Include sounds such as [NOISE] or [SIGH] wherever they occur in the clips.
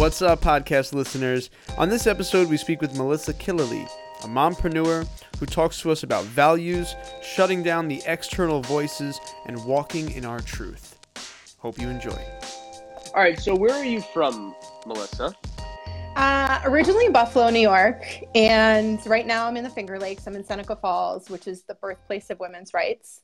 What's up, podcast listeners? On this episode, we speak with Melissa Killeleagh, a mompreneur who talks to us about values, shutting down the external voices, and walking in our truth. Hope you enjoy. All right, so where are you from, Melissa? Uh, originally in Buffalo, New York, and right now I'm in the Finger Lakes. I'm in Seneca Falls, which is the birthplace of women's rights.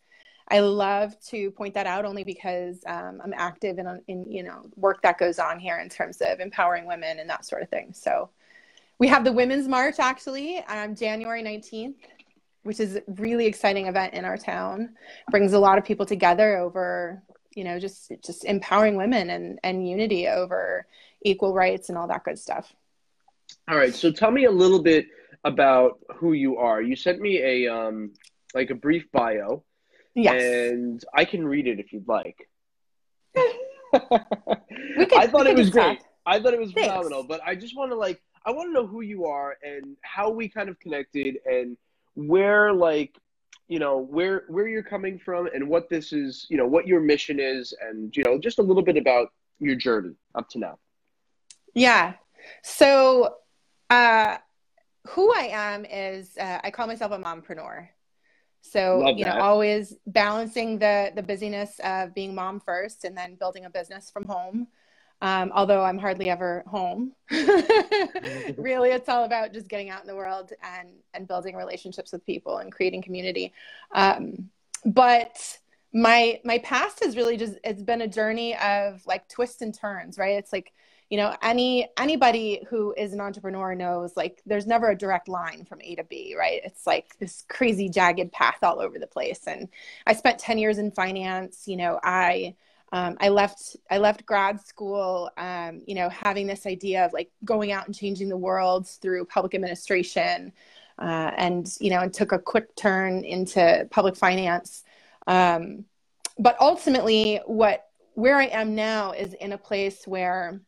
I love to point that out only because um, I'm active in, in you know work that goes on here in terms of empowering women and that sort of thing. So we have the Women's March actually um, January 19th, which is a really exciting event in our town. Brings a lot of people together over you know just just empowering women and and unity over equal rights and all that good stuff. All right, so tell me a little bit about who you are. You sent me a um, like a brief bio Yes. And I can read it if you'd like. could, [LAUGHS] I thought it was great. Talk. I thought it was Thanks. phenomenal, but I just want to like I want to know who you are and how we kind of connected and where like you know where where you're coming from and what this is, you know, what your mission is and you know, just a little bit about your journey up to now. Yeah. So uh who I am is uh, I call myself a mompreneur. So Love you know, that. always balancing the the busyness of being mom first, and then building a business from home. Um, although I'm hardly ever home, [LAUGHS] really, it's all about just getting out in the world and and building relationships with people and creating community. Um, but my my past has really just it's been a journey of like twists and turns, right? It's like you know any anybody who is an entrepreneur knows like there's never a direct line from a to b right? It's like this crazy jagged path all over the place. And i spent 10 years in finance you know i um, i left i left grad school um, you know having this idea of like going out and changing the world through public administration uh, and you know and took a quick turn into public finance. Um, but ultimately what where i am now is in a place where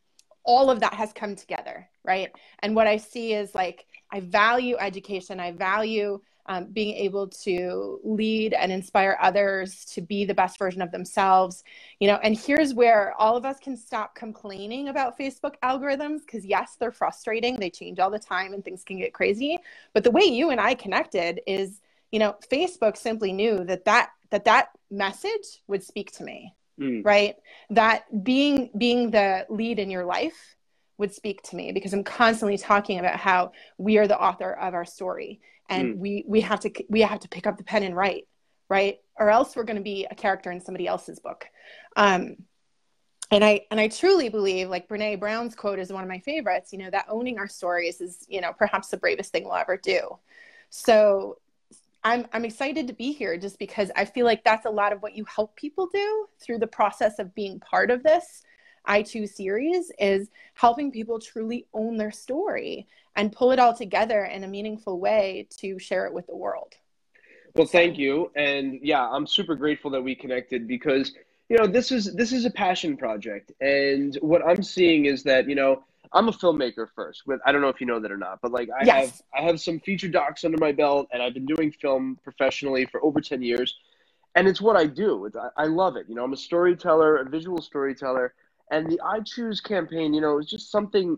all of that has come together, right? And what I see is like, I value education, I value um, being able to lead and inspire others to be the best version of themselves you know? And here's where all of us can stop complaining about facebook algorithms because yes they're frustrating. They change all the time and things can get crazy. But the way you and i connected is you know facebook simply knew that that that that message would speak to me Mm. right that being being the lead in your life would speak to me because i'm constantly talking about how we are the author of our story and Mm. we we have to we have to pick up the pen and write right or else we're going to be a character in somebody else's book um and i and i truly believe like brene brown's quote is one of my favorites you know that owning our stories is you know perhaps the bravest thing we'll ever do so I'm I'm excited to be here just because I feel like that's a lot of what you help people do through the process of being part of this I Choose series is helping people truly own their story and pull it all together in a meaningful way to share it with the world. Well, thank you, and yeah, I'm super grateful that we connected because you know this is this is a passion project, and what I'm seeing is that you know I'm a filmmaker first. With I don't know if you know that or not, but like I Yes. have I have some feature docs under my belt, and I've been doing film professionally for over ten years, and it's what I do. It's, I, I love it. You know, I'm a storyteller, a visual storyteller, and the I Choose campaign. You know, it was just something.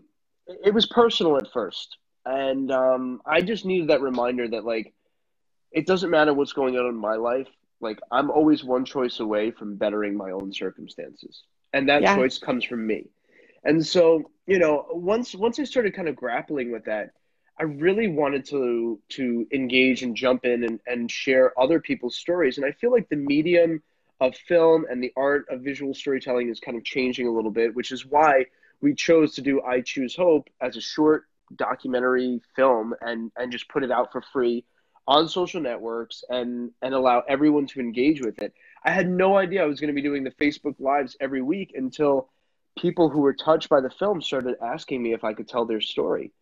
It was personal at first, and um, I just needed that reminder that like it doesn't matter what's going on in my life. Like I'm always one choice away from bettering my own circumstances, and that Yeah. choice comes from me. And so, you know, once once I started kind of grappling with that, I really wanted to to engage and jump in and, and share other people's stories. And I feel like the medium of film and the art of visual storytelling is kind of changing a little bit, which is why we chose to do I Choose Hope as a short documentary film and and just put it out for free on social networks and and allow everyone to engage with it. I had no idea I was going to be doing the Facebook lives every week until people who were touched by the film started asking me if I could tell their story.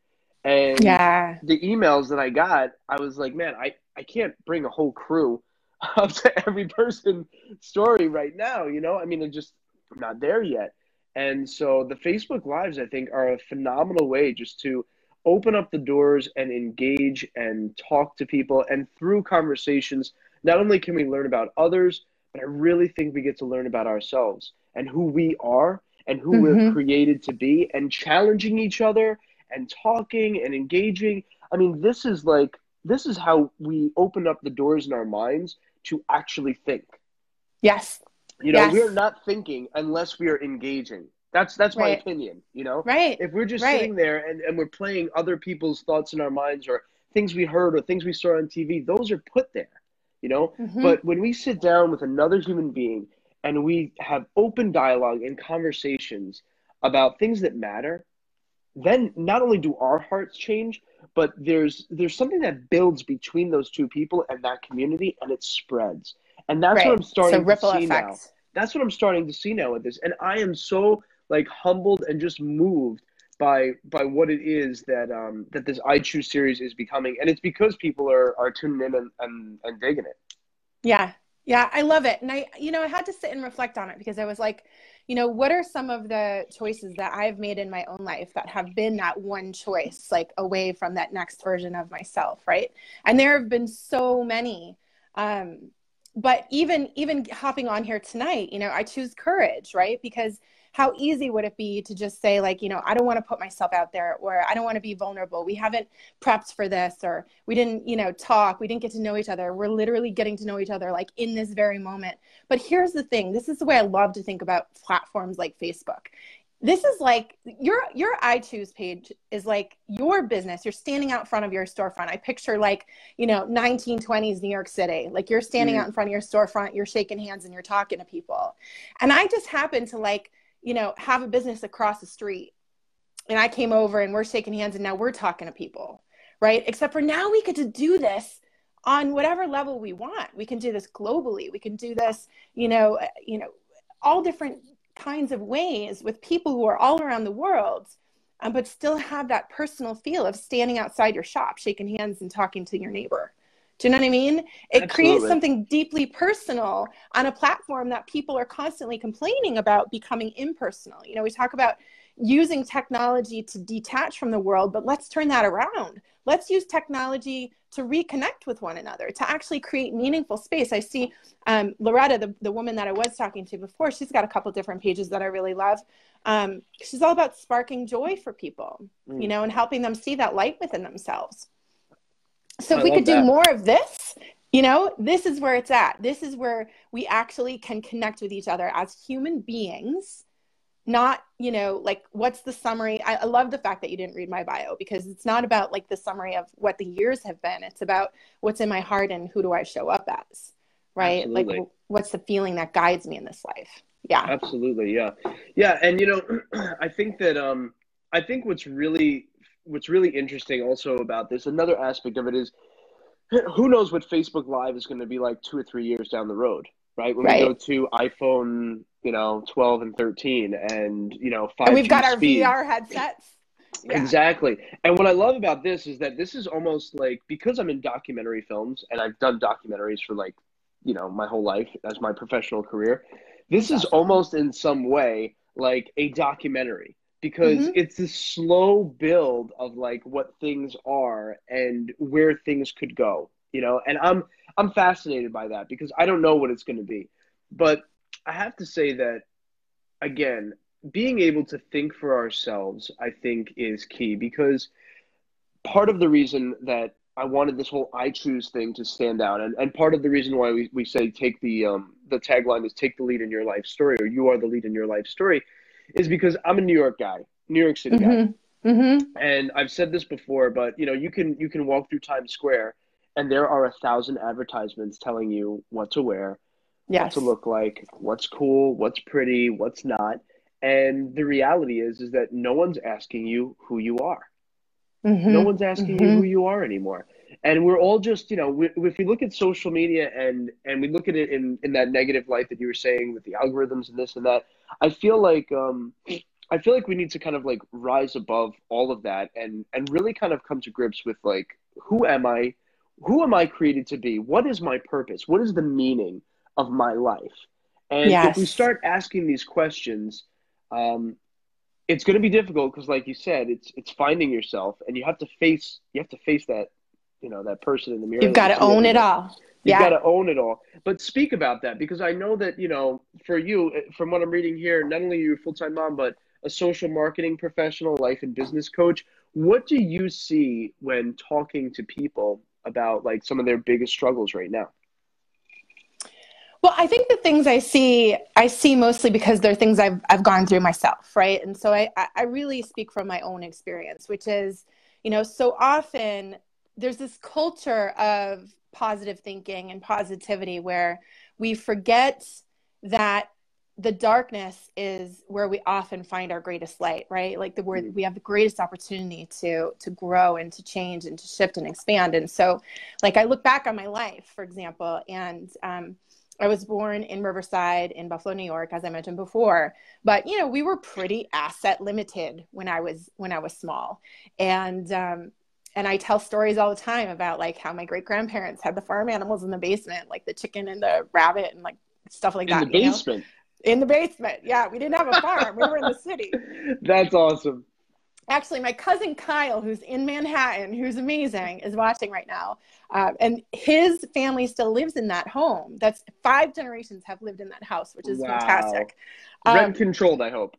And Yeah. the emails that I got, I was like, man, I, I can't bring a whole crew [LAUGHS] up to every person's story right now, you know? I mean, I'm just I'm not there yet. And so the Facebook Lives, I think, are a phenomenal way just to open up the doors and engage and talk to people. And through conversations, not only can we learn about others, but I really think we get to learn about ourselves and who we are and who mm-hmm. we're created to be and challenging each other and talking and engaging. I mean, this is like this is how we open up the doors in our minds to actually think. Yes. You know, yes. we're not thinking unless we are engaging. That's that's right. my opinion, you know? Right. If we're just right. sitting there and, and we're playing other people's thoughts in our minds or things we heard or things we saw on TV, those are put there, you know? Mm-hmm. But when we sit down with another human being and we have open dialogue and conversations about things that matter, then not only do our hearts change, but there's there's something that builds between those two people and that community and it spreads. And that's right. what I'm starting so to see effect. now. That's what I'm starting to see now with this. And I am so like humbled and just moved by by what it is that um that this I Choose series is becoming. And it's because people are are tuning in and, and, and digging it. Yeah. Yeah, I love it. And I you know, I had to sit and reflect on it because I was like, you know, what are some of the choices that I've made in my own life that have been that one choice, like away from that next version of myself, right? And there have been so many. Um, but even even hopping on here tonight, you know, I choose courage, right? Because how easy would it be to just say like you know i don't want to put myself out there or i don't want to be vulnerable. We haven't prepped for this or we didn't you know talk. We didn't get to know each other. We're literally getting to know each other like in this very moment. But here's the thing. This is the way i love to think about platforms like facebook. This is like your your i choose page is like your business. You're standing out front of your storefront. I picture like you know 1920s new york city. Like you're standing mm. out in front of your storefront you're shaking hands and you're talking to people. And i just happen to like you know, have a business across the street. And I came over and we're shaking hands and now we're talking to people, right? Except for now we get to do this on whatever level we want. We can do this globally. We can do this, you know, uh, you know, all different kinds of ways with people who are all around the world, um, but still have that personal feel of standing outside your shop, shaking hands and talking to your neighbor. Do you know what I mean? It Absolutely. creates something deeply personal on a platform that people are constantly complaining about becoming impersonal. You know, we talk about using technology to detach from the world, but let's turn that around. Let's use technology to reconnect with one another, to actually create meaningful space. I see um, Loretta, the, the woman that I was talking to before, she's got a couple different pages that I really love. Um, she's all about sparking joy for people, mm. you know, and helping them see that light within themselves. So if I we could do more of this, you know, this is where it's at. This is where we actually can connect with each other as human beings, not, you know, like what's the summary? I, I love the fact that you didn't read my bio because it's not about like the summary of what the years have been. It's about what's in my heart and who do I show up as, right? Absolutely. Like what's the feeling that guides me in this life? Yeah. Absolutely. Yeah. Yeah. And, you know, [CLEARS THROAT] I think that, um, I think what's really what's really interesting also about this, another aspect of it is who knows what Facebook Live is going to be like two or three years down the road, right? When right. we go to iPhone, you know, 12 and 13 and, you know, 5 And we've got speed. our VR headsets. Yeah. Exactly. And what I love about this is that this is almost like because I'm in documentary films and I've done documentaries for like, you know, my whole life as my professional career. This is almost in some way like a documentary because mm-hmm. it's a slow build of like what things are and where things could go you know and i'm i'm fascinated by that because i don't know what it's going to be but i have to say that again being able to think for ourselves i think is key because part of the reason that i wanted this whole i choose thing to stand out and, and part of the reason why we, we say take the um the tagline is take the lead in your life story or you are the lead in your life story is because I'm a New York guy, New York City mm-hmm. guy. Mm-hmm. And I've said this before, but you know, you can you can walk through Times Square and there are a thousand advertisements telling you what to wear, yes. what to look like, what's cool, what's pretty, what's not. And the reality is is that no one's asking you who you are. Mm-hmm. No one's asking you who mm-hmm. you are anymore. And we're all just, you know, we, if we look at social media and and we look at it in in that negative light that you were saying with the algorithms and this and that, I feel like um, I feel like we need to kind of like rise above all of that and and really kind of come to grips with like who am I? Who am I created to be? What is my purpose? What is the meaning of my life? And yes. if we start asking these questions, um, it's going to be difficult because, like you said, it's it's finding yourself, and you have to face you have to face that you know that person in the mirror. You've got to own it all. You Yeah. got to own it all. But speak about that because I know that, you know, for you, eh, from what I'm reading here, not only are you a full time mom, but a social marketing professional, life and business coach. What do you see when talking to people about like some of their biggest struggles right now? Well, I think the things I see, I see mostly because they're things I've I've gone through myself, right? And so I I really speak from my own experience, which is, you know, so often there's this culture of positive thinking and positivity where we forget that the darkness is where we often find our greatest light right? Like the word we have the greatest opportunity to to grow and to change and to shift and expand. And so like i look back on my life for example and um, I was born in Riverside in Buffalo, New York, as I mentioned before. But you know, we were pretty asset limited when I was when I was small, and um, and I tell stories all the time about like how my great grandparents had the farm animals in the basement, like the chicken and the rabbit and like stuff like In that. In the you know? basement. In the basement, yeah. We didn't have a farm. we were in the city. [LAUGHS] That's awesome. Actually, my cousin Kyle, who's in Manhattan, who's amazing, is watching right now. Um, and his family still lives in that home. That's five generations have lived in that house, which is Wow. fantastic. Rent Um, controlled, I hope.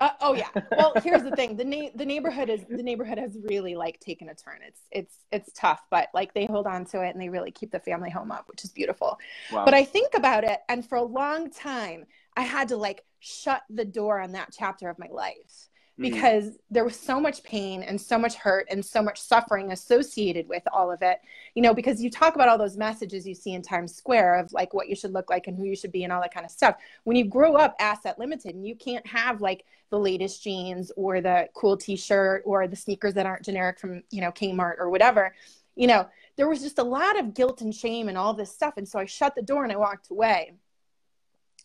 Uh, oh yeah. Well, here's the thing: the na- the neighborhood is the neighborhood has really like taken a turn. It's it's it's tough, but like they hold on to it and they really keep the family home up, which is beautiful. Wow. But I think about it, and for a long time, I had to like shut the door on that chapter of my life Mm. because there was so much pain and so much hurt and so much suffering associated with all of it. You know, because you talk about all those messages you see in Times Square of like what you should look like and who you should be and all that kind of stuff. When you grow up asset limited and you can't have like the latest jeans or the cool t-shirt or the sneakers that aren't generic from, you know, Kmart or whatever, you know, there was just a lot of guilt and shame and all this stuff. And so I shut the door and I walked away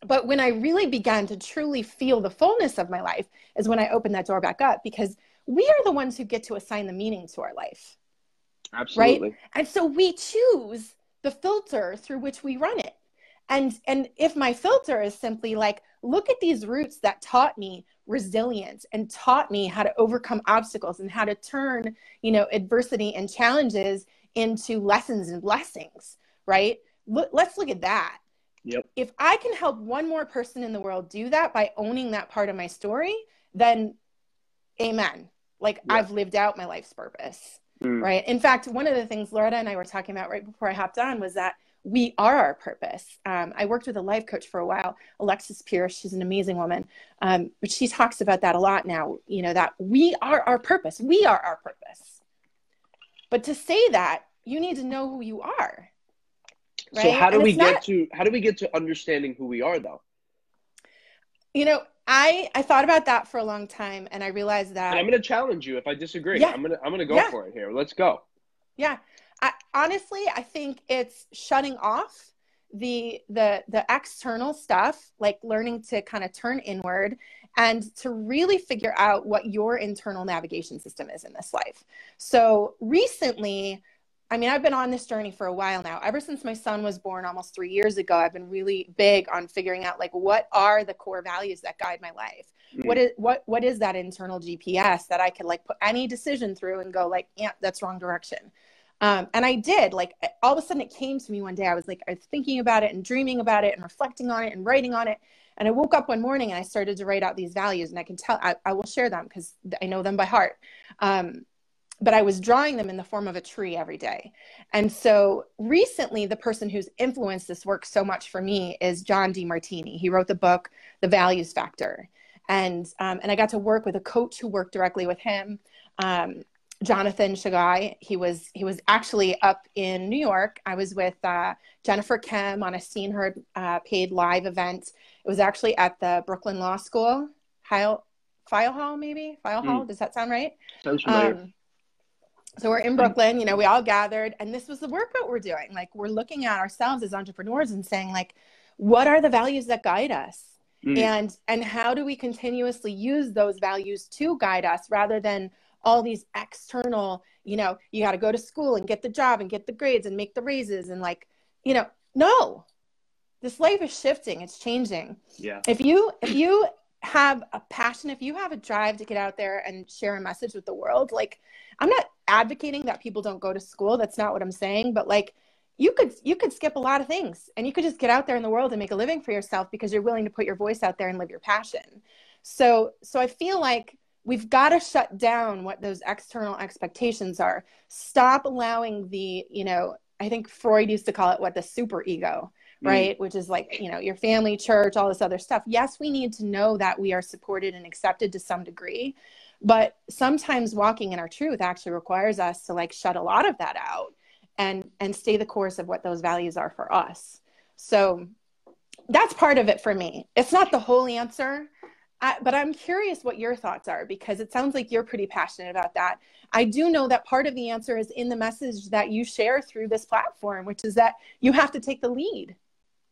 but when I really began to truly feel the fullness of my life is when I opened that door back up because we are the ones who get to assign the meaning to our life. Absolutely. And so we choose the filter through which we run it. And and if my filter is simply like look at these roots that taught me resilience and taught me how to overcome obstacles and how to turn, you know, adversity and challenges into lessons and blessings, right? Look, let's look at that Yep. if I can help one more person in the world do that by owning that part of my story, then amen. Like Yeah. I've lived out my life's purpose. Mm. Right. In fact, one of the things Loretta and I were talking about right before I hopped on was that we are our purpose. Um, I worked with a life coach for a while, Alexis Pierce. She's an amazing woman. Um, but she talks about that a lot now, you know, that we are our purpose. We are our purpose. But to say that, you need to know who you are. So Right? how do And we get not- to how do we get to understanding who we are though? You know, I I thought about that for a long time, and I realized And that I'm going to challenge you if I disagree. Yeah. I'm going to I'm going to go Yeah. for it here. Let's go. yeah, I, honestly, I think it's shutting off the the the external stuff, like learning to kind of turn inward and to really figure out what your internal navigation system is in this life. So recently. I mean, I've been on this journey for a while now. Ever since my son was born almost three years ago, I've been really big on figuring out like what are the core values that guide my life. Mm. what is what what is that internal gps that i can like put any decision through and go like yeah that's wrong direction um, and i did like all of a sudden it came to me one day i was like i was thinking about it and dreaming about it and reflecting on it and writing on it and i woke up one morning and i started to write out these values and i can tell i, I will share them because i know them by heart um, but I was drawing them in the form of a tree every day. And so recently, the person who's influenced this work so much for me is John Demartini. He wrote the book, The Values Factor. And, um, and I got to work with a coach who worked directly with him. Um, Jonathan Shagai. He was he was actually up in New York. I was with uh, Jennifer Kem on a Seen Her uh, paid live event. It was actually at the Brooklyn Law School, Feil, Feil Hall, maybe Feil Hall. Does that sound right? Sounds familiar. Um, so we're in Brooklyn, you know, we all gathered, and this was the workout we're doing. Like, we're looking at ourselves as entrepreneurs and saying, like, what are the values that guide us? Mm. And and how do we continuously use those values to guide us rather than all these external, you know, you got to go to school and get the job and get the grades and make the raises and like, you know, no. This life is shifting, it's changing yeah. if you if you have a passion if you have a drive to get out there and share a message with the world like i'm not advocating that people don't go to school. That's not what i'm saying but like you could you could skip a lot of things and you could just get out there in the world and make a living for yourself because you're willing to put your voice out there and live your passion. So so i feel like we've got to shut down what those external expectations are. Stop allowing the you know i think freud used to call it what the super ego. Right? Mm. which is like you know your family church all this other stuff. Yes we need to know that we are supported and accepted to some degree but sometimes walking in our truth actually requires us to like shut a lot of that out and and stay the course of what those values are for us. So that's part of it for me. It's not the whole answer I, but i'm curious what your thoughts are because it sounds like you're pretty passionate about that. I do know that part of the answer is in the message that you share through this platform which is that you have to take the lead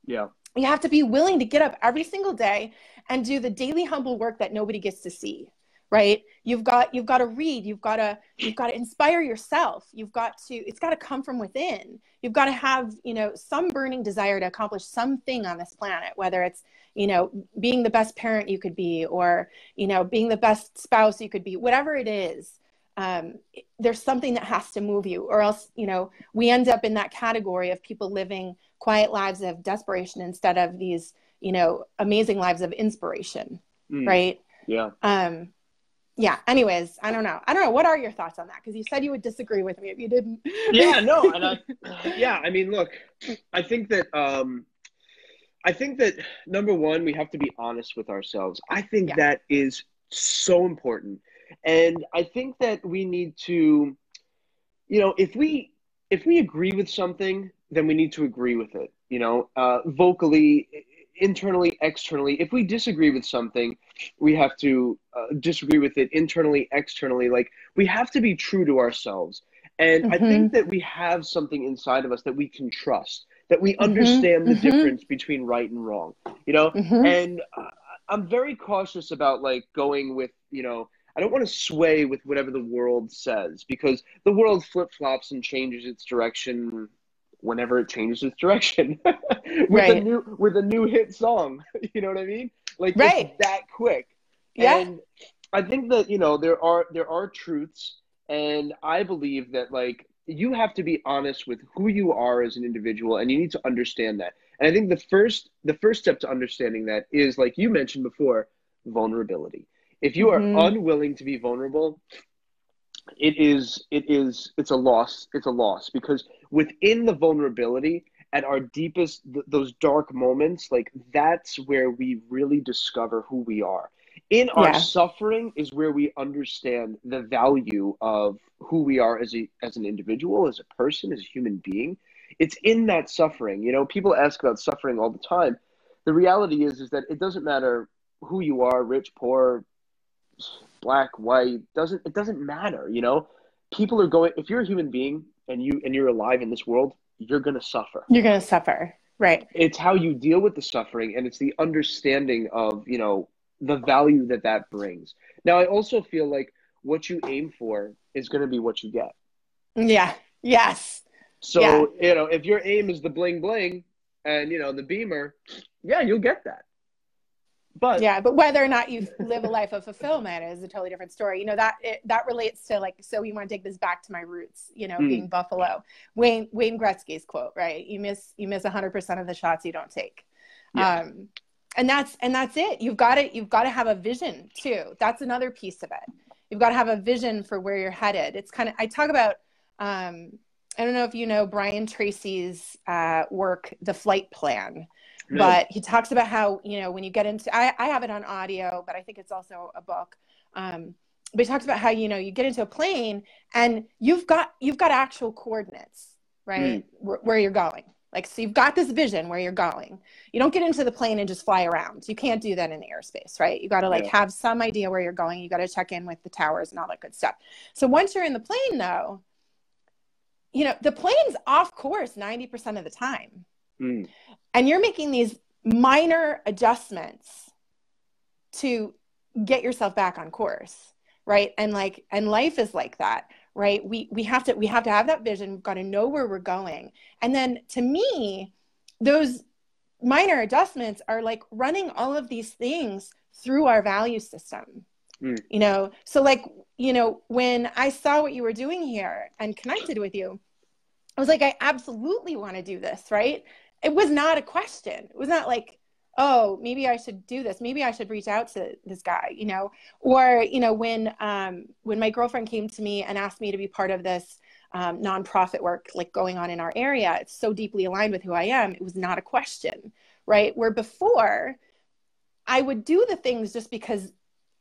yeah. You have to be willing to get up every single day and do the daily humble work that nobody gets to see right? You've got you've got to read you've got to you've got to inspire yourself. You've got to it's got to come from within. You've got to have you know some burning desire to accomplish something on this planet whether it's you know being the best parent you could be or you know being the best spouse you could be whatever it is um, there's something that has to move you or else you know we end up in that category of people living quiet lives of desperation instead of these you know amazing lives of inspiration mm. right? Yeah. Um yeah anyways i don't know. I don't know. What are your thoughts on that? Because you said you would disagree with me if you didn't. Yeah [LAUGHS] no and I, yeah i mean look i think that um i think that number one we have to be honest with ourselves. I think yeah. that is so important. And i think that we need to you know if we if we agree with something then we need to agree with it you know uh vocally internally, externally. If we disagree with something, we have to uh, disagree with it internally, externally. Like we have to be true to ourselves. And mm-hmm. I think that we have something inside of us that we can trust, that we mm-hmm. understand the mm-hmm. difference between right and wrong, you know? Mm-hmm. And uh, I'm very cautious about like going with, you know, I don't want to sway with whatever the world says because the world flip flops and changes its direction whenever it changes its direction [LAUGHS] with right. a new with a new hit song. [LAUGHS] You know what I mean? Like right. that quick. Yeah. And I think that you know there are there are truths, and I believe that like you have to be honest with who you are as an individual, and you need to understand that. And I think the first the first step to understanding that is like you mentioned before, vulnerability. If you mm-hmm. are unwilling to be vulnerable, it is it is it's a loss. It's a loss because within the vulnerability at our deepest th- those dark moments like that's where we really discover who we are. In our suffering is where we understand the value of who we are as a as an individual as a person as a human being. It's in that suffering you know people ask about suffering all the time. The reality is is that it doesn't matter who you are rich poor black white doesn't it doesn't matter you know people are going if you're a human being and you and you're alive in this world, you're going to suffer. You're going to suffer. Right. It's how you deal with the suffering and it's the understanding of, you know, the value that that brings. Now, I also feel like what you aim for is going to be what you get. Yeah. Yes. So, yeah. you know, if your aim is the bling bling and, you know, the beamer, yeah, you'll get that. But yeah, but whether or not you live a life of fulfillment is a totally different story. You know that it, that relates to like so we want to take this back to my roots. You know, mm. being Buffalo. Wayne Wayne Gretzky's quote, right? You miss you miss hundred percent of the shots you don't take. Yeah. Um, and that's and that's it. You've got to you've got to have a vision too. That's another piece of it. You've got to have a vision for where you're headed. It's kind of I talk about. Um, I don't know if you know Brian Tracy's uh, work, The Flight Plan but he talks about how you know when you get into I, I have it on audio but i think it's also a book. Um, but he talks about how you know you get into a plane and you've got you've got actual coordinates right mm. where, where you're going. Like so you've got this vision where you're going. You don't get into the plane and just fly around. You can't do that in the airspace right? You got to like yeah. have some idea where you're going. You got to check in with the towers and all that good stuff. So once you're in the plane though you know the plane's off course 90% of the time mm. And you're making these minor adjustments to get yourself back on course right? And like and life is like that right? We we have to we have to have that vision. We've got to know where we're going. And then to me those minor adjustments are like running all of these things through our value system. Mm. you know? So like you know when i saw what you were doing here and connected with you I was like, I absolutely want to do this, right? It was not a question. It was not like, oh, maybe I should do this. Maybe I should reach out to this guy, you know? Or, you know, when um, when my girlfriend came to me and asked me to be part of this um, nonprofit work like going on in our area, it's so deeply aligned with who I am. It was not a question, right? Where before I would do the things just because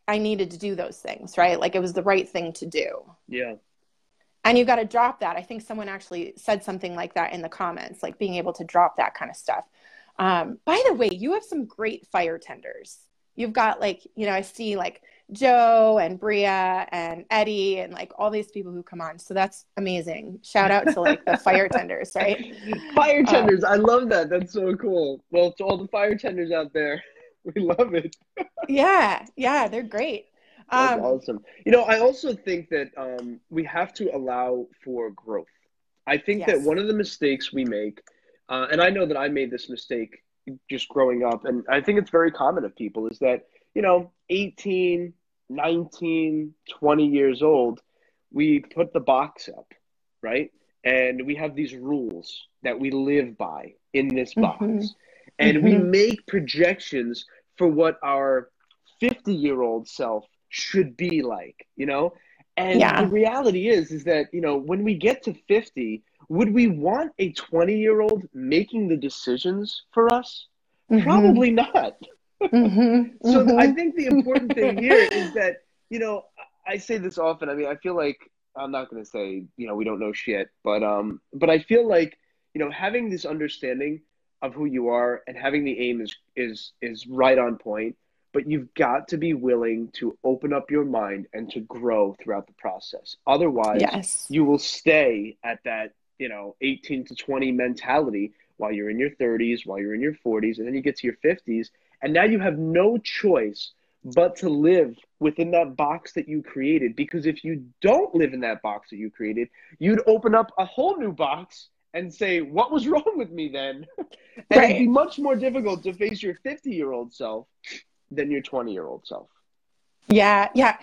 I needed to do those things, right? Like it was the right thing to do. Yeah. And you've got to drop that. I think someone actually said something like that in the comments, like being able to drop that kind of stuff. Um, by the way, you have some great fire tenders. You've got like, you know, I see like Joe and Bria and Eddie and like all these people who come on. So that's amazing. Shout out to like the fire tenders, [LAUGHS] right? Fire um, tenders. I love that. That's so cool. Well, to all the fire tenders out there, [LAUGHS] we love it. [LAUGHS] yeah. Yeah. They're great. That's um, awesome. You know, I also think that um, we have to allow for growth. I think yes. that one of the mistakes we make, uh, and I know that I made this mistake just growing up, and I think it's very common of people, is that, you know, 18, 19, 20 years old, we put the box up, right? And we have these rules that we live by in this box. Mm-hmm. And mm-hmm. we make projections for what our 50 year old self should be like, you know? And yeah. the reality is, is that, you know, when we get to 50, would we want a 20 year old making the decisions for us? Mm-hmm. Probably not. Mm-hmm. [LAUGHS] so mm-hmm. I think the important thing here is that, you know, I say this often. I mean, I feel like I'm not going to say, you know, we don't know shit, but, um, but I feel like, you know, having this understanding of who you are and having the aim is, is, is right on point but you've got to be willing to open up your mind and to grow throughout the process. Otherwise, yes. you will stay at that, you know, 18 to 20 mentality while you're in your 30s, while you're in your 40s, and then you get to your 50s, and now you have no choice but to live within that box that you created because if you don't live in that box that you created, you'd open up a whole new box and say, "What was [LAUGHS] wrong with me then?" [LAUGHS] and right. it'd be much more difficult to face your 50-year-old self than your 20 year old self. Yeah, yeah.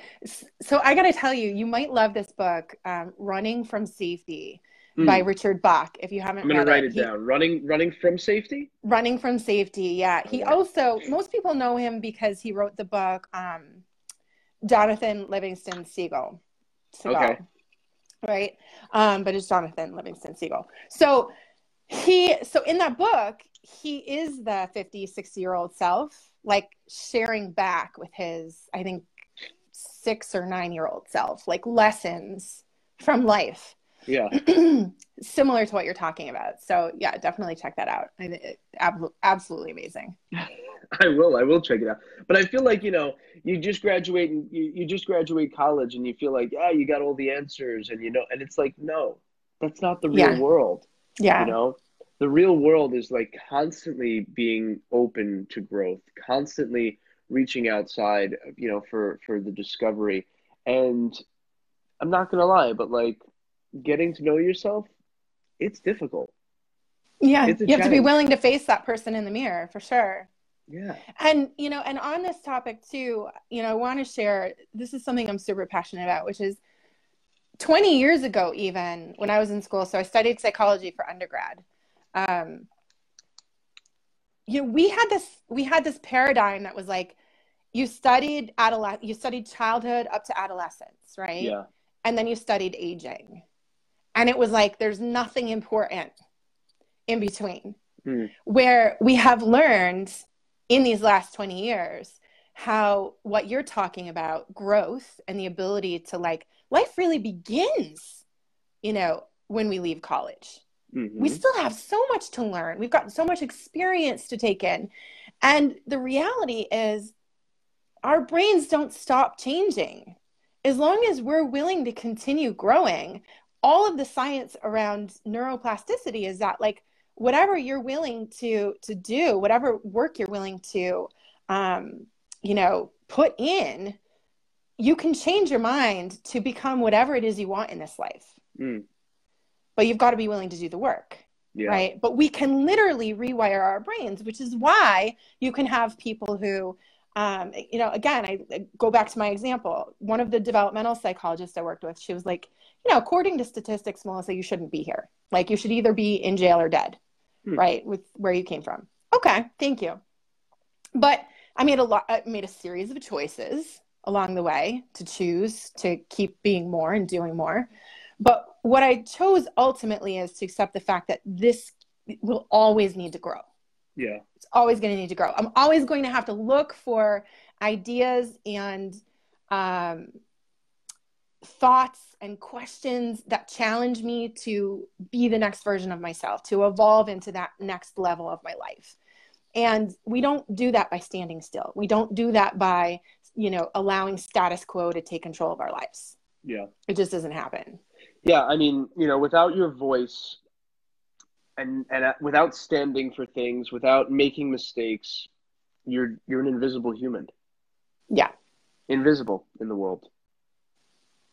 So I got to tell you, you might love this book, um, Running from Safety mm. by Richard Bach. If you haven't, I'm going to write it, it down. Running, running from safety. Running from safety. Yeah. He also most people know him because he wrote the book, um, Jonathan Livingston Seagull. Seagull okay. Right. Um, but it's Jonathan Livingston Seagull. So he, so in that book, he is the 50, 60 year old self like sharing back with his, I think, six or nine year old self, like lessons from life. Yeah. [CLEARS THROAT] Similar to what you're talking about. So, yeah, definitely check that out. It, absolutely amazing. [LAUGHS] I will. I will check it out. But I feel like, you know, you just graduate and you, you just graduate college and you feel like, yeah, you got all the answers and you know, and it's like, no, that's not the real yeah. world. Yeah. You know, the real world is like constantly being open to growth, constantly reaching outside, you know, for for the discovery. And I'm not gonna lie, but like getting to know yourself, it's difficult. Yeah, it's you have to be willing to face that person in the mirror for sure. Yeah. And you know, and on this topic too, you know, I want to share this is something I'm super passionate about, which is 20 years ago even when I was in school, so I studied psychology for undergrad um, you know, we had this we had this paradigm that was like you studied adolescent you studied childhood up to adolescence, right? Yeah. And then you studied aging. And it was like there's nothing important in between. Mm. Where we have learned in these last 20 years how what you're talking about growth and the ability to like life really begins you know when we leave college Mm-hmm. We still have so much to learn. We've got so much experience to take in. And the reality is, our brains don't stop changing. As long as we're willing to continue growing, all of the science around neuroplasticity is that, like, whatever you're willing to to do, whatever work you're willing to, um, you know, put in, you can change your mind to become whatever it is you want in this life. Mm but you've got to be willing to do the work. Yeah. Right. But we can literally rewire our brains, which is why you can have people who, um, you know, again, I, I go back to my example. One of the developmental psychologists I worked with, she was like, you know, according to statistics, Melissa, you shouldn't be here. Like you should either be in jail or dead, Hmm. right? With where you came from. Okay, thank you. But I made a lot. I made a series of choices along the way to choose to keep being more and doing more. But what I chose ultimately is to accept the fact that this will always need to grow. Yeah. It's always going to need to grow. I'm always going to have to look for ideas and um, thoughts and questions that challenge me to be the next version of myself, to evolve into that next level of my life. And we don't do that by standing still. We don't do that by, you know, allowing status quo to take control of our lives. Yeah. It just doesn't happen. Yeah. I mean, you know, without your voice and, and uh, without standing for things, without making mistakes, you're, you're an invisible human, Yeah. invisible in the world,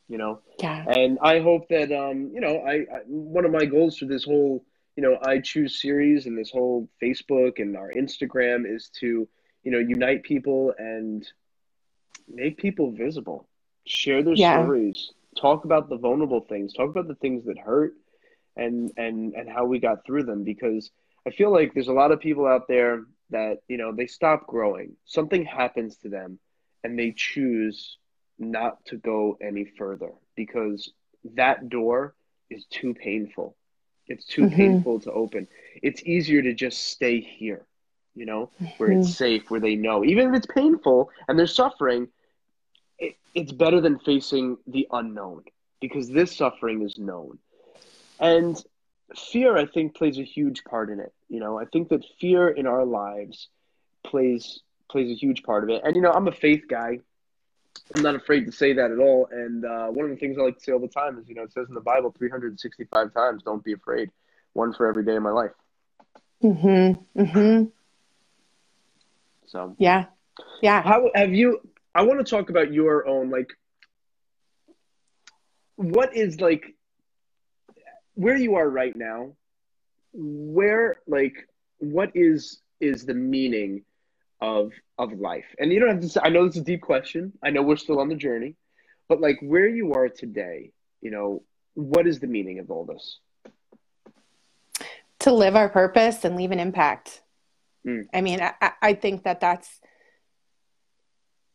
you know? Yeah. And I hope that, um, you know, I, I one of my goals for this whole, you know, I choose series and this whole Facebook and our Instagram is to, you know, unite people and make people visible, share their Yeah. stories, talk about the vulnerable things, talk about the things that hurt, and and and how we got through them. Because I feel like there's a lot of people out there that you know they stop growing, something happens to them, and they choose not to go any further because that door is too painful. It's too Mhm. painful to open. It's easier to just stay here, you know, where it's safe, where they know. Even if it's painful and they're suffering, it, it's better than facing the unknown because this suffering is known. And fear, I think, plays a huge part in it. You know, I think that fear in our lives plays plays a huge part of it. And you know, I'm a faith guy. I'm not afraid to say that at all. And uh, one of the things I like to say all the time is, you know, it says in the Bible 365 times, "Don't be afraid." One for every day of my life. Mm-hmm. Mm-hmm. So, Yeah. Yeah. how have you? I want to talk about your own like. What is like where you are right now? Where like what is is the meaning of of life? And you don't have to. Say, I know this is a deep question. I know we're still on the journey, but like where you are today, you know, what is the meaning of all this? to live our purpose and leave an impact. Mm. I mean, I, I think that that's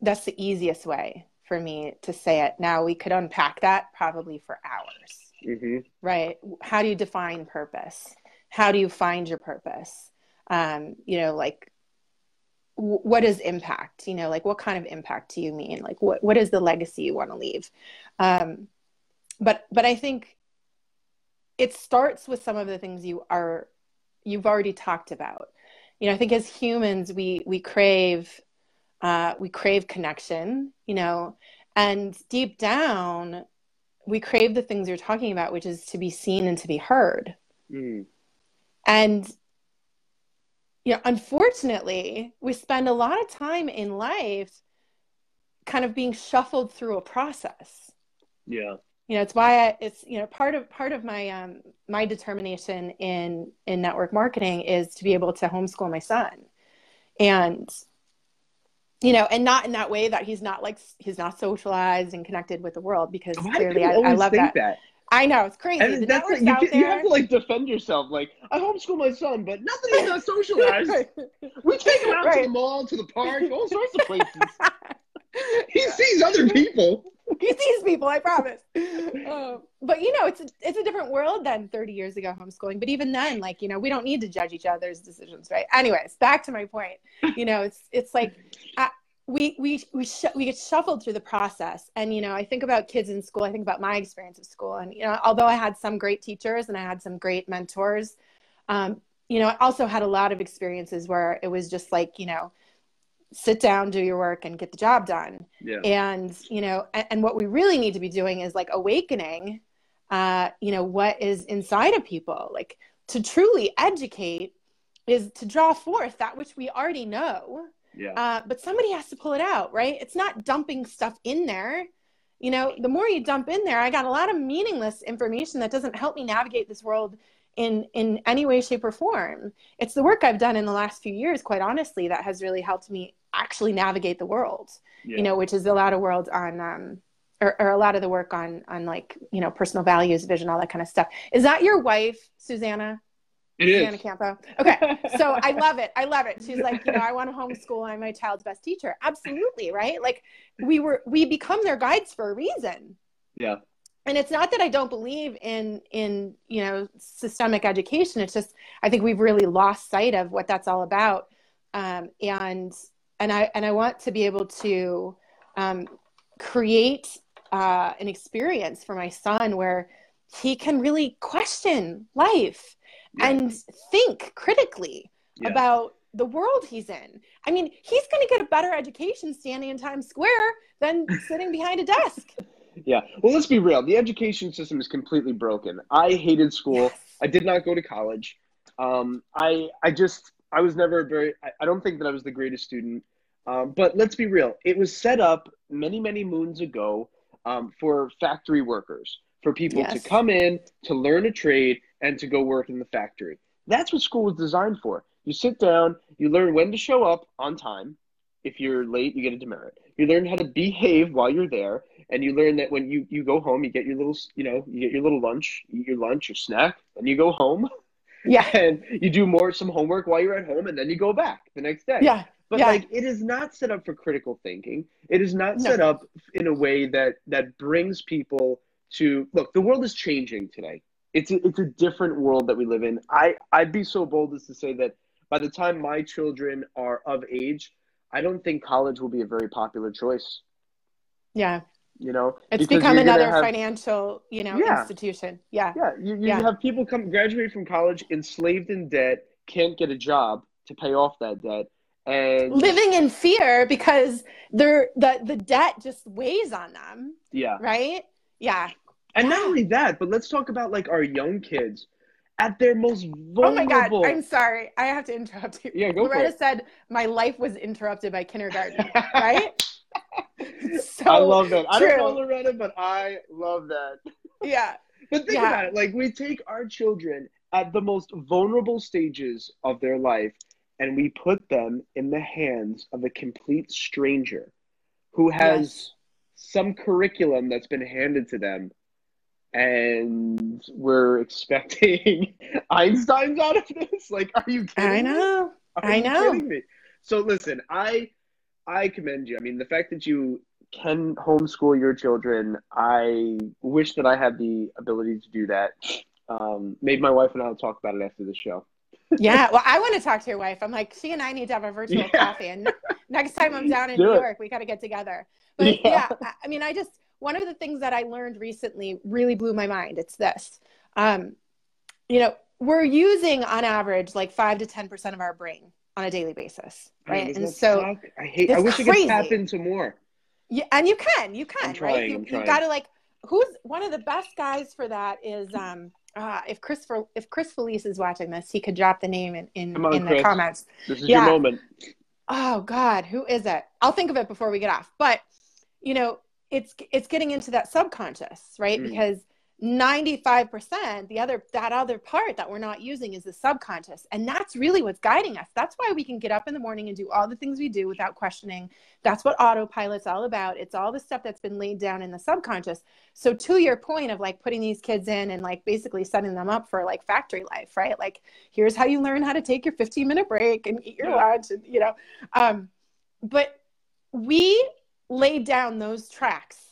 that's the easiest way for me to say it. Now we could unpack that probably for hours, hmm right? How do you define purpose? How do you find your purpose? Um, you know, like w- what is impact? You know, like what kind of impact do you mean? Like what what is the legacy you want to leave? Um, but but I think it starts with some of the things you are you've already talked about you know i think as humans we we crave uh, we crave connection you know and deep down we crave the things you're talking about which is to be seen and to be heard Mm. and you know unfortunately we spend a lot of time in life kind of being shuffled through a process Yeah. you know it's why I, it's you know part of part of my um my determination in in network marketing is to be able to homeschool my son and you know and not in that way that he's not like he's not socialized and connected with the world because Why clearly I, I love that. that? i know it's crazy And the that's like, you, you have to like defend yourself. Like I homeschool my son, but nothing he's not [LAUGHS] socialized. We take him out to the mall, to the park, all sorts of places. [LAUGHS] he sees other people. [LAUGHS] he sees people i promise. Um, but you know it's a, it's a different world than 30 years ago homeschooling. But even then like you know we don't need to judge each other's decisions right? Anyways back to my point. You know it's it's like uh, we we we sh- we get shuffled through the process. And you know i think about kids in school. I think about my experience of school. And you know although i had some great teachers and i had some great mentors um, you know i also had a lot of experiences where it was just like you know sit down do your work and get the job done. Yeah. and you know and, and what we really need to be doing is like awakening uh you know what is inside of people. Like to truly educate is to draw forth that which we already know. Yeah. uh, but somebody has to pull it out right? It's not dumping stuff in there. You know the more you dump in there i got a lot of meaningless information that doesn't help me navigate this world in in any way shape or form. It's the work i've done in the last few years quite honestly that has really helped me actually navigate the world yeah. you know, which is a lot of world on um, or, or, a lot of the work on on like you know personal values vision all that kind of stuff is that your wife susanna it is. Susanna Campo. Okay. [LAUGHS] So I love it. I love it. She's like, you know, I want to homeschool. I'm my child's best teacher. Absolutely. Right. Like we were, we become their guides for a reason. Yeah. And it's not that I don't believe in, in, you know, systemic education. It's just, I think we've really lost sight of what that's all about. Um, and, and I, and I want to be able to, um, create, uh, an experience for my son where he can really question life yeah. and think critically yeah. about the world he's in. I mean, he's going to get a better education standing in Times Square than [LAUGHS] sitting behind a desk. Yeah. Well, let's be real. The education system is completely broken. I hated school. Yes. I did not go to college. Um, I I just I was never very. I, I don't think that I was the greatest student. Um, but let's be real. It was set up many many moons ago um, for factory workers, for people yes. to come in to learn a trade and to go work in the factory. That's what school was designed for. You sit down, you learn when to show up on time. If you're late, you get a demerit. You learn how to behave while you're there, and you learn that when you, you go home, you get your little you know you get your little lunch, you eat your lunch or snack, and you go home. [LAUGHS] Yeah, [LAUGHS] and you do more some homework while you're at home, and then you go back the next day. Yeah, but yeah. like it is not set up for critical thinking. It is not no. set up in a way that that brings people to look. The world is changing today it's a, it's a different world that we live in. I I'd be so bold as to say that by the time my children are of age, I don't think college will be a very popular choice. Yeah. You know, it's become another have, financial, you know, yeah, institution. Yeah. Yeah. You, you yeah. have people come graduate from college enslaved in debt, can't get a job to pay off that debt. And living in fear because they're the the debt just weighs on them. Yeah. Right? Yeah. And not only that, but let's talk about like our young kids at their most vulnerable. Oh my god! I'm sorry, I have to interrupt you. Yeah, go Loretta for it. said my life was interrupted by kindergarten. right? [LAUGHS] [LAUGHS] [LAUGHS] so I love that. I don't know Loretta, but I love that. Yeah. [LAUGHS] But think yeah. about it. Like we take our children at the most vulnerable stages of their life, and we put them in the hands of a complete stranger who has yes. some curriculum that's been handed to them and we're expecting Einstein's out of this. Like, are you kidding? I know. Are I know. Me? So listen, I I commend you. I mean, the fact that you can homeschool your children, I wish that I had the ability to do that. Um, maybe my wife and I will talk about it after the show. yeah, well, I want to [LAUGHS] talk to your wife. I'm like, she and I need to have a virtual yeah. coffee, and next time I'm [LAUGHS] down in do New it. York, we got to get together. But yeah. yeah, I mean, I just one of the things that I learned recently really blew my mind. It's this. Um, you know, we're using on average like five to 10% of our brain on a daily basis. Right. and so suck? I hate, I wish crazy. I could tap into more. Yeah. And you can, you can, trying, right? You, you got to like, who's one of the best guys for that is, um, uh, if Chris for, if Chris Felice is watching this, he could drop the name in in, on, in the comments. This is yeah. your moment. Oh God, who is it? I'll think of it before we get off. But you know, it's it's getting into that subconscious right mm. because 95% the other that other part that we're not using is the subconscious. And that's really what's guiding us. That's why we can get up in the morning and do all the things we do without questioning. That's what autopilot's all about. It's all the stuff that's been laid down in the subconscious. So to your point of like putting these kids in and like basically setting them up for like factory life right? Like here's how you learn how to take your 15 minute break and eat your lunch and you know um but we laid down those tracks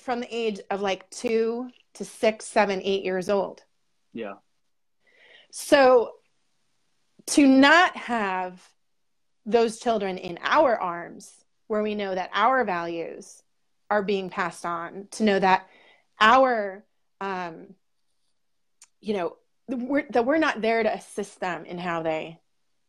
from the age of like two to six, seven, eight years old. Yeah. So to not have those children in our arms where we know that our values are being passed on, to know that our, um, you know, we're, that we're not there to assist them in how they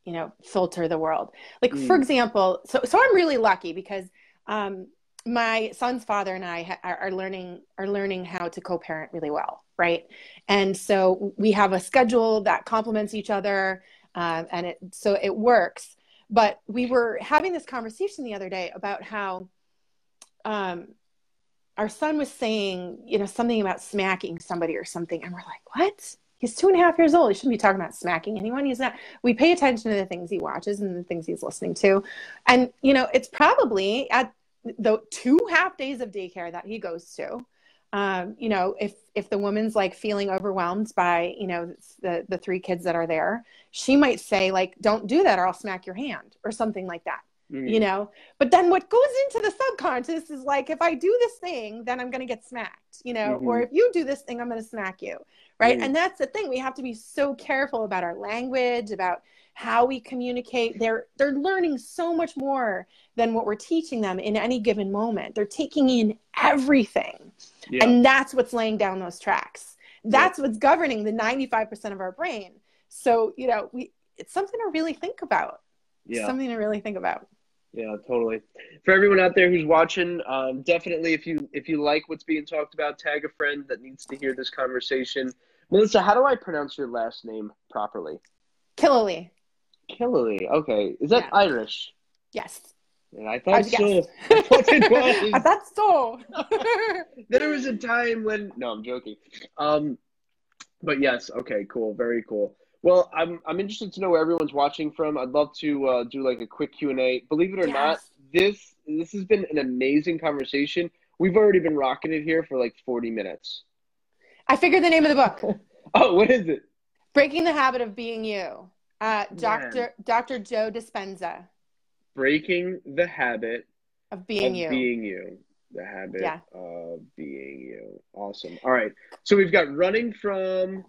you know filter the world like mm. for example so so i'm really lucky because um my son's father and i ha- are learning are learning how to co-parent really well right and so we have a schedule that complements each other um, and it so it works but we were having this conversation the other day about how um, our son was saying you know something about smacking somebody or something and we're like what he's two and a half years old. He shouldn't be talking about smacking anyone. He's not. We pay attention to the things he watches and the things he's listening to. And, you know, it's probably at the two half days of daycare that he goes to um, you know if if the woman's like feeling overwhelmed by you know the the three kids that are there she might say like don't do that or i'll smack your hand or something like that mm-hmm. you know but then what goes into the subconscious is like if i do this thing then i'm going to get smacked you know mm-hmm. or if you do this thing i'm going to smack you right mm-hmm. and that's the thing we have to be so careful about our language about how we communicate. They're they're learning so much more than what we're teaching them in any given moment. They're taking in everything. Yeah. and that's what's laying down those tracks. That's yeah. what's governing the 95% of our brain. So you know we it's something to really think about. Yeah. something to really think about. Yeah totally. For everyone out there who's watching um, definitely if you if you like what's being talked about tag a friend that needs to hear this conversation. Melissa how do i pronounce your last name properly? Killeleagh. Killeleagh. Okay, is that yeah. Irish? Yes. And I thought I so. [LAUGHS] I thought it [LAUGHS] was. I thought so. [LAUGHS] there was a time when no, I'm joking. Um, but yes, okay, cool, very cool. Well, I'm I'm interested to know where everyone's watching from. I'd love to uh, do like a quick Q and A. Believe it or yes. not, this this has been an amazing conversation. We've already been rocking it here for like 40 minutes. I figured the name of the book. oh, what is it? Breaking the Habit of Being You. Uh, Dr. Dr. Joe Dispenza. Breaking the habit of being of you. Being you. The habit yeah. of being you. Awesome. All right. So we've got running from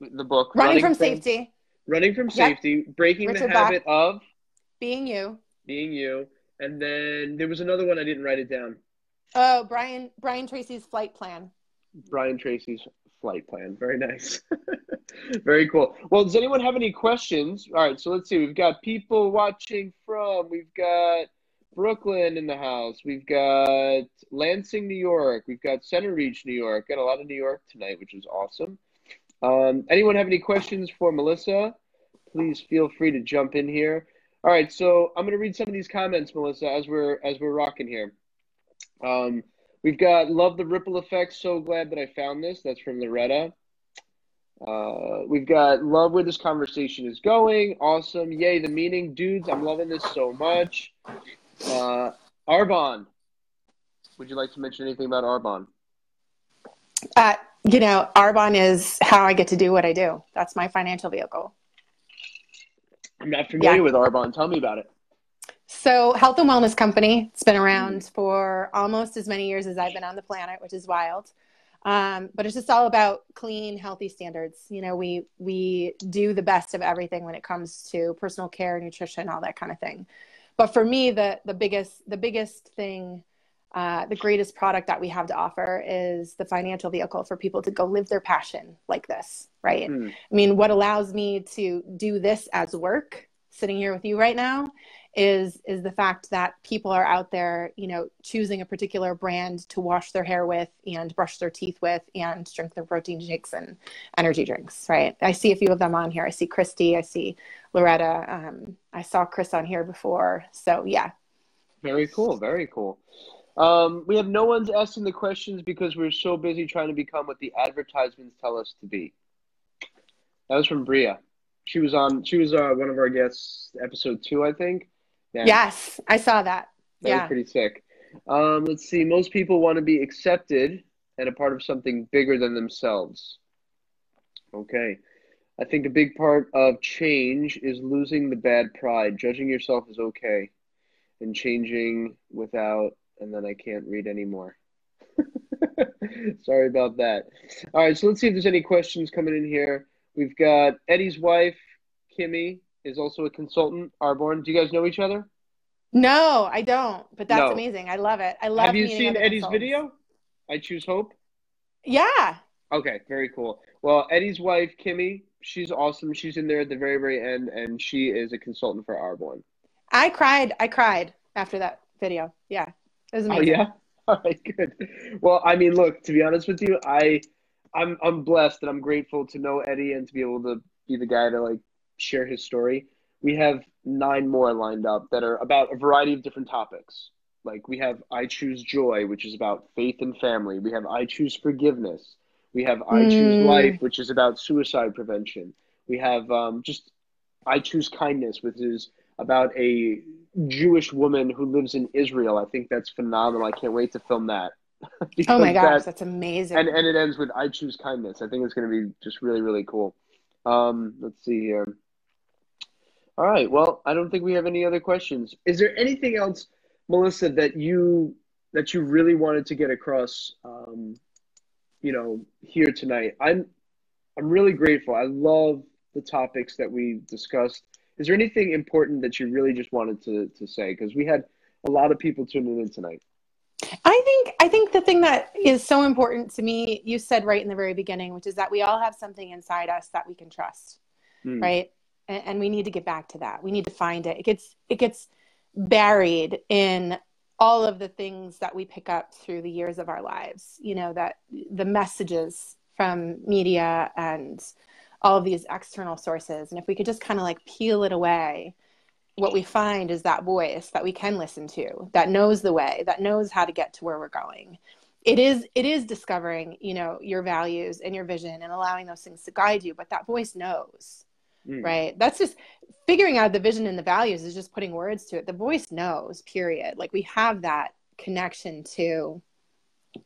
the book. Running, running from, from, safety. Running from safety. Yep. Breaking Richard the habit Bach. of being you. Being you. And then there was another one I didn't write it down. Oh, Brian Brian Tracy's flight plan. Brian Tracy's flight plan. Very nice. [LAUGHS] Very cool. Well, does anyone have any questions? All right, so let's see. We've got people watching from, we've got Brooklyn in the house, we've got Lansing, New York, we've got Centereach, New York. Got a lot of New York tonight, which is awesome. Um, anyone have any questions for Melissa? Please feel free to jump in here. All right, so I'm going to read some of these comments, Melissa, as we're as we're rocking here. Um, We've got Love the Ripple Effect. So glad that I found this. That's from Loretta. Uh, we've got Love where this conversation is going. Awesome. Yay, the meaning. Dudes, I'm loving this so much. Uh, Arbonne. Would you like to mention anything about Arbonne? Uh, you know, Arbonne is how I get to do what I do. That's my financial vehicle. I'm not familiar yeah. with Arbonne. Tell me about it. So, health and wellness company. It's been around mm. for almost as many years as I've been on the planet, which is wild. Um, but it's just all about clean, healthy standards. You know, we we do the best of everything when it comes to personal care, nutrition, all that kind of thing. But for me, the the biggest the biggest thing, uh, the greatest product that we have to offer is the financial vehicle for people to go live their passion like this, right? Mm. I mean, what allows me to do this as work, sitting here with you right now, is is the fact that people are out there you know choosing a particular brand to wash their hair with and brush their teeth with and drink their protein shakes and energy drinks right? I see a few of them on here. I see christy i see loretta um, i saw chris on here before. So yeah. Very cool very cool. Um, we have no one's asking the questions because we're so busy trying to become what the advertisements tell us to be. That was from bria. She was on she was uh, one of our guests episode two i think Yes, I saw that. That yeah. was pretty sick. Um, let's see. Most people want to be accepted and a part of something bigger than themselves. Okay. I think a big part of change is losing the bad pride. Judging yourself is okay, and changing without, and then I can't read anymore. [LAUGHS] Sorry about that. All right, so let's see if there's any questions coming in here. We've got Eddie's wife, Kimmy, is also a consultant. Arbonne, do you guys know each other? No, I don't. But that's no. amazing. I love it. I love. It. Have you seen Eddie's video? I choose hope. Yeah. Okay, very cool. Well, Eddie's wife, Kimmy, she's awesome. She's in there at the very, very end, and she is a consultant for Arbonne. I cried. I cried after that video. Yeah, it was oh, amazing. Oh yeah. [LAUGHS] All right, good. Well, I mean, look. To be honest with you, I, I'm I'm blessed and I'm grateful to know Eddie and to be able to be the guy to like share his story. We have nine more lined up that are about a variety of different topics. Like we have I Choose Joy, which is about faith and family. We have I Choose Forgiveness. We have I mm. Choose Life, which is about suicide prevention. We have um, just I Choose Kindness, which is about a Jewish woman who lives in Israel. I think that's phenomenal. I can't wait to film that. [LAUGHS] oh my gosh, that, that's amazing. And and it ends with I choose kindness. I think it's going to be just really really cool. Um, let's see here. All right. Well, I don't think we have any other questions. Is there anything else, Melissa, that you that you really wanted to get across? Um, you know, here tonight. I'm I'm really grateful. I love the topics that we discussed. Is there anything important that you really just wanted to to say? Because we had a lot of people tuning in tonight. I think I think the thing that is so important to me, you said right in the very beginning, which is that we all have something inside us that we can trust, mm. right? And, and we need to get back to that. We need to find it. It gets it gets buried in all of the things that we pick up through the years of our lives. You know that the messages from media and all of these external sources, and if we could just kind of like peel it away what we find is that voice that we can listen to that knows the way that knows how to get to where we're going it is it is discovering you know your values and your vision and allowing those things to guide you but that voice knows mm. right? That's just figuring out the vision and the values is just putting words to it. The voice knows period. Like we have that connection to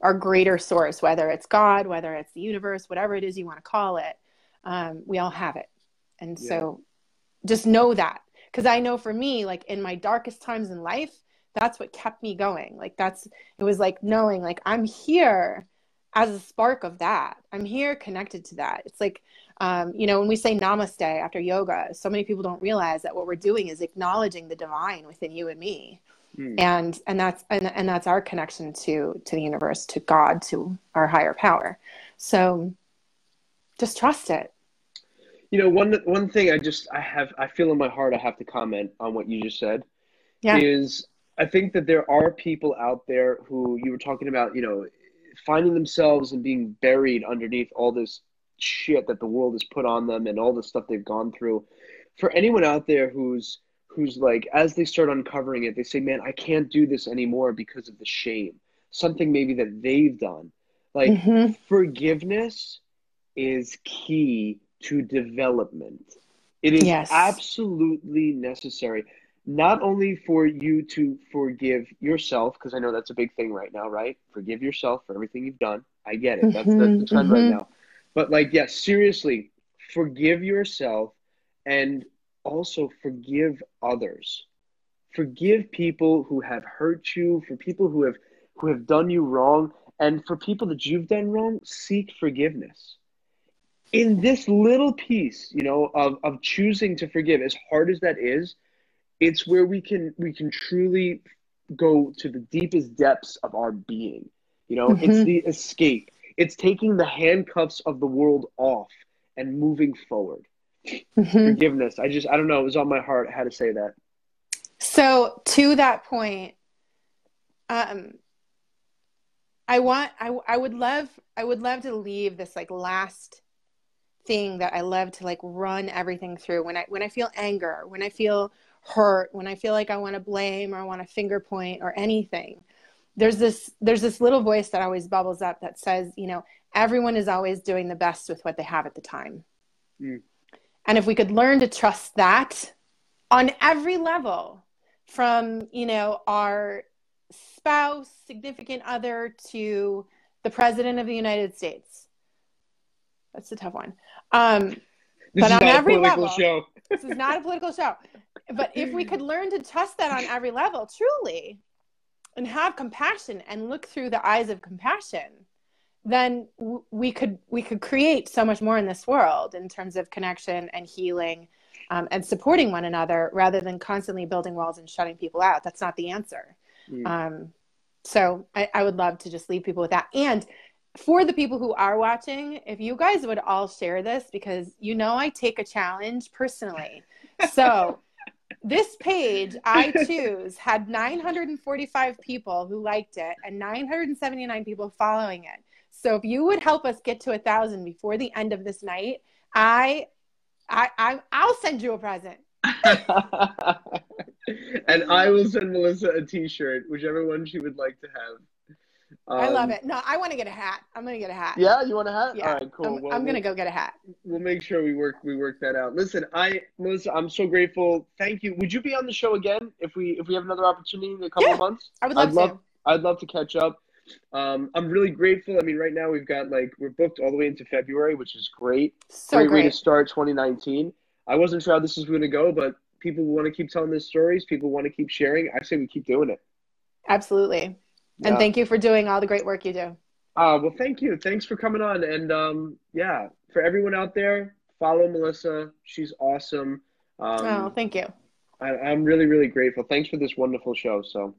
our greater source whether it's god whether it's the universe whatever it is you want to call it um, we all have it. And yeah. so just know that. Because i know for me like in my darkest times in life that's what kept me going. Like that's it was like knowing like i'm here as a spark of that i'm here connected to that it's like um, you know when we say namaste after yoga so many people don't realize that what we're doing is acknowledging the divine within you and me mm. and and that's and, and that's our connection to to the universe to god to our higher power so just trust it you know, one one thing I just I have I feel in my heart I have to comment on what you just said. Yeah. Is I think that there are people out there who you were talking about, you know, finding themselves and being buried underneath all this shit that the world has put on them and all the stuff they've gone through. For anyone out there who's who's like as they start uncovering it, they say, "Man, I can't do this anymore because of the shame." Something maybe that they've done. Like mm-hmm. forgiveness is key to development. It is yes. absolutely necessary, not only for you to forgive yourself, because I know that's a big thing right now, right? Forgive yourself for everything you've done. I get it. That's, mm-hmm, that's the trend mm-hmm. right now. But, like, yes, seriously, forgive yourself and also forgive others. Forgive people who have hurt you, for people who have who have done you wrong, and for people that you've done wrong, seek forgiveness in this little piece, you know, of, of choosing to forgive, as hard as that is, it's where we can we can truly go to the deepest depths of our being. You know, mm-hmm. it's the escape. It's taking the handcuffs of the world off and moving forward. Mm-hmm. Forgiveness. I just I don't know, it was on my heart how to say that. So to that point, um I want I I would love I would love to leave this like last thing that I love to like run everything through when I when I feel anger, when I feel hurt, when I feel like I want to blame or I want to finger point or anything. There's this there's this little voice that always bubbles up that says, you know, everyone is always doing the best with what they have at the time. Mm. And if we could learn to trust that on every level, from, you know, our spouse, significant other to the president of the United States. That's a tough one. Um, but on every level, show. this is not a political show. [LAUGHS] But if we could learn to trust that on every level, truly, and have compassion and look through the eyes of compassion, then w- we could we could create so much more in this world in terms of connection and healing um, and supporting one another rather than constantly building walls and shutting people out. That's not the answer. Mm. Um, so I, I, would love to just leave people with that. And for the people who are watching, if you guys would all share this, because you know I take a challenge personally. So [LAUGHS] this page I [LAUGHS] choose had 945 people who liked it and 979 people following it. So if you would help us get to a thousand before the end of this night, I, I, I I'll send you a present. [LAUGHS] and I will send Melissa a T-shirt, whichever one she would like to have. Um, I love it. No, I want to get a hat. I'm gonna get a hat. Yeah, you want a hat? Yeah. All right, cool. I'm, Well, I'm gonna we'll- go get a hat. We'll make sure we work we work that out. Listen, I Melissa, I'm so grateful. Thank you. Would you be on the show again if we if we have another opportunity in a couple Yeah. of months? I would love, I'd love to. I'd love to catch up. Um, I'm really grateful. I mean, right now we've got like we're booked all the way into February, which is great. So great, great. way to start 2019. I wasn't sure how this was going to go, but people want to keep telling their stories. People want to keep sharing. I say we keep doing it. Absolutely. Yeah. And thank you for doing all the great work you do. Uh, well, thank you. Thanks for coming on. And um, yeah, for everyone out there, follow Melissa. She's awesome. Um, oh, thank you. I, I'm really, really grateful. Thanks for this wonderful show. So,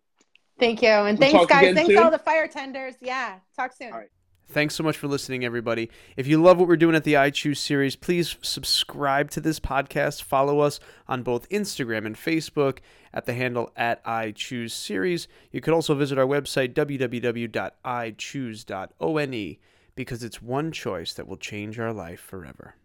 Thank you. And We'll thanks, guys. Thanks, soon. all the fire tenders. Yeah. Talk soon. Thanks so much for listening, everybody. If you love what we're doing at the I Choose series, please subscribe to this podcast. Follow us on both Instagram and Facebook at the handle at I Choose series. You could also visit our website, www.ichoose.one, because it's one choice that will change our life forever.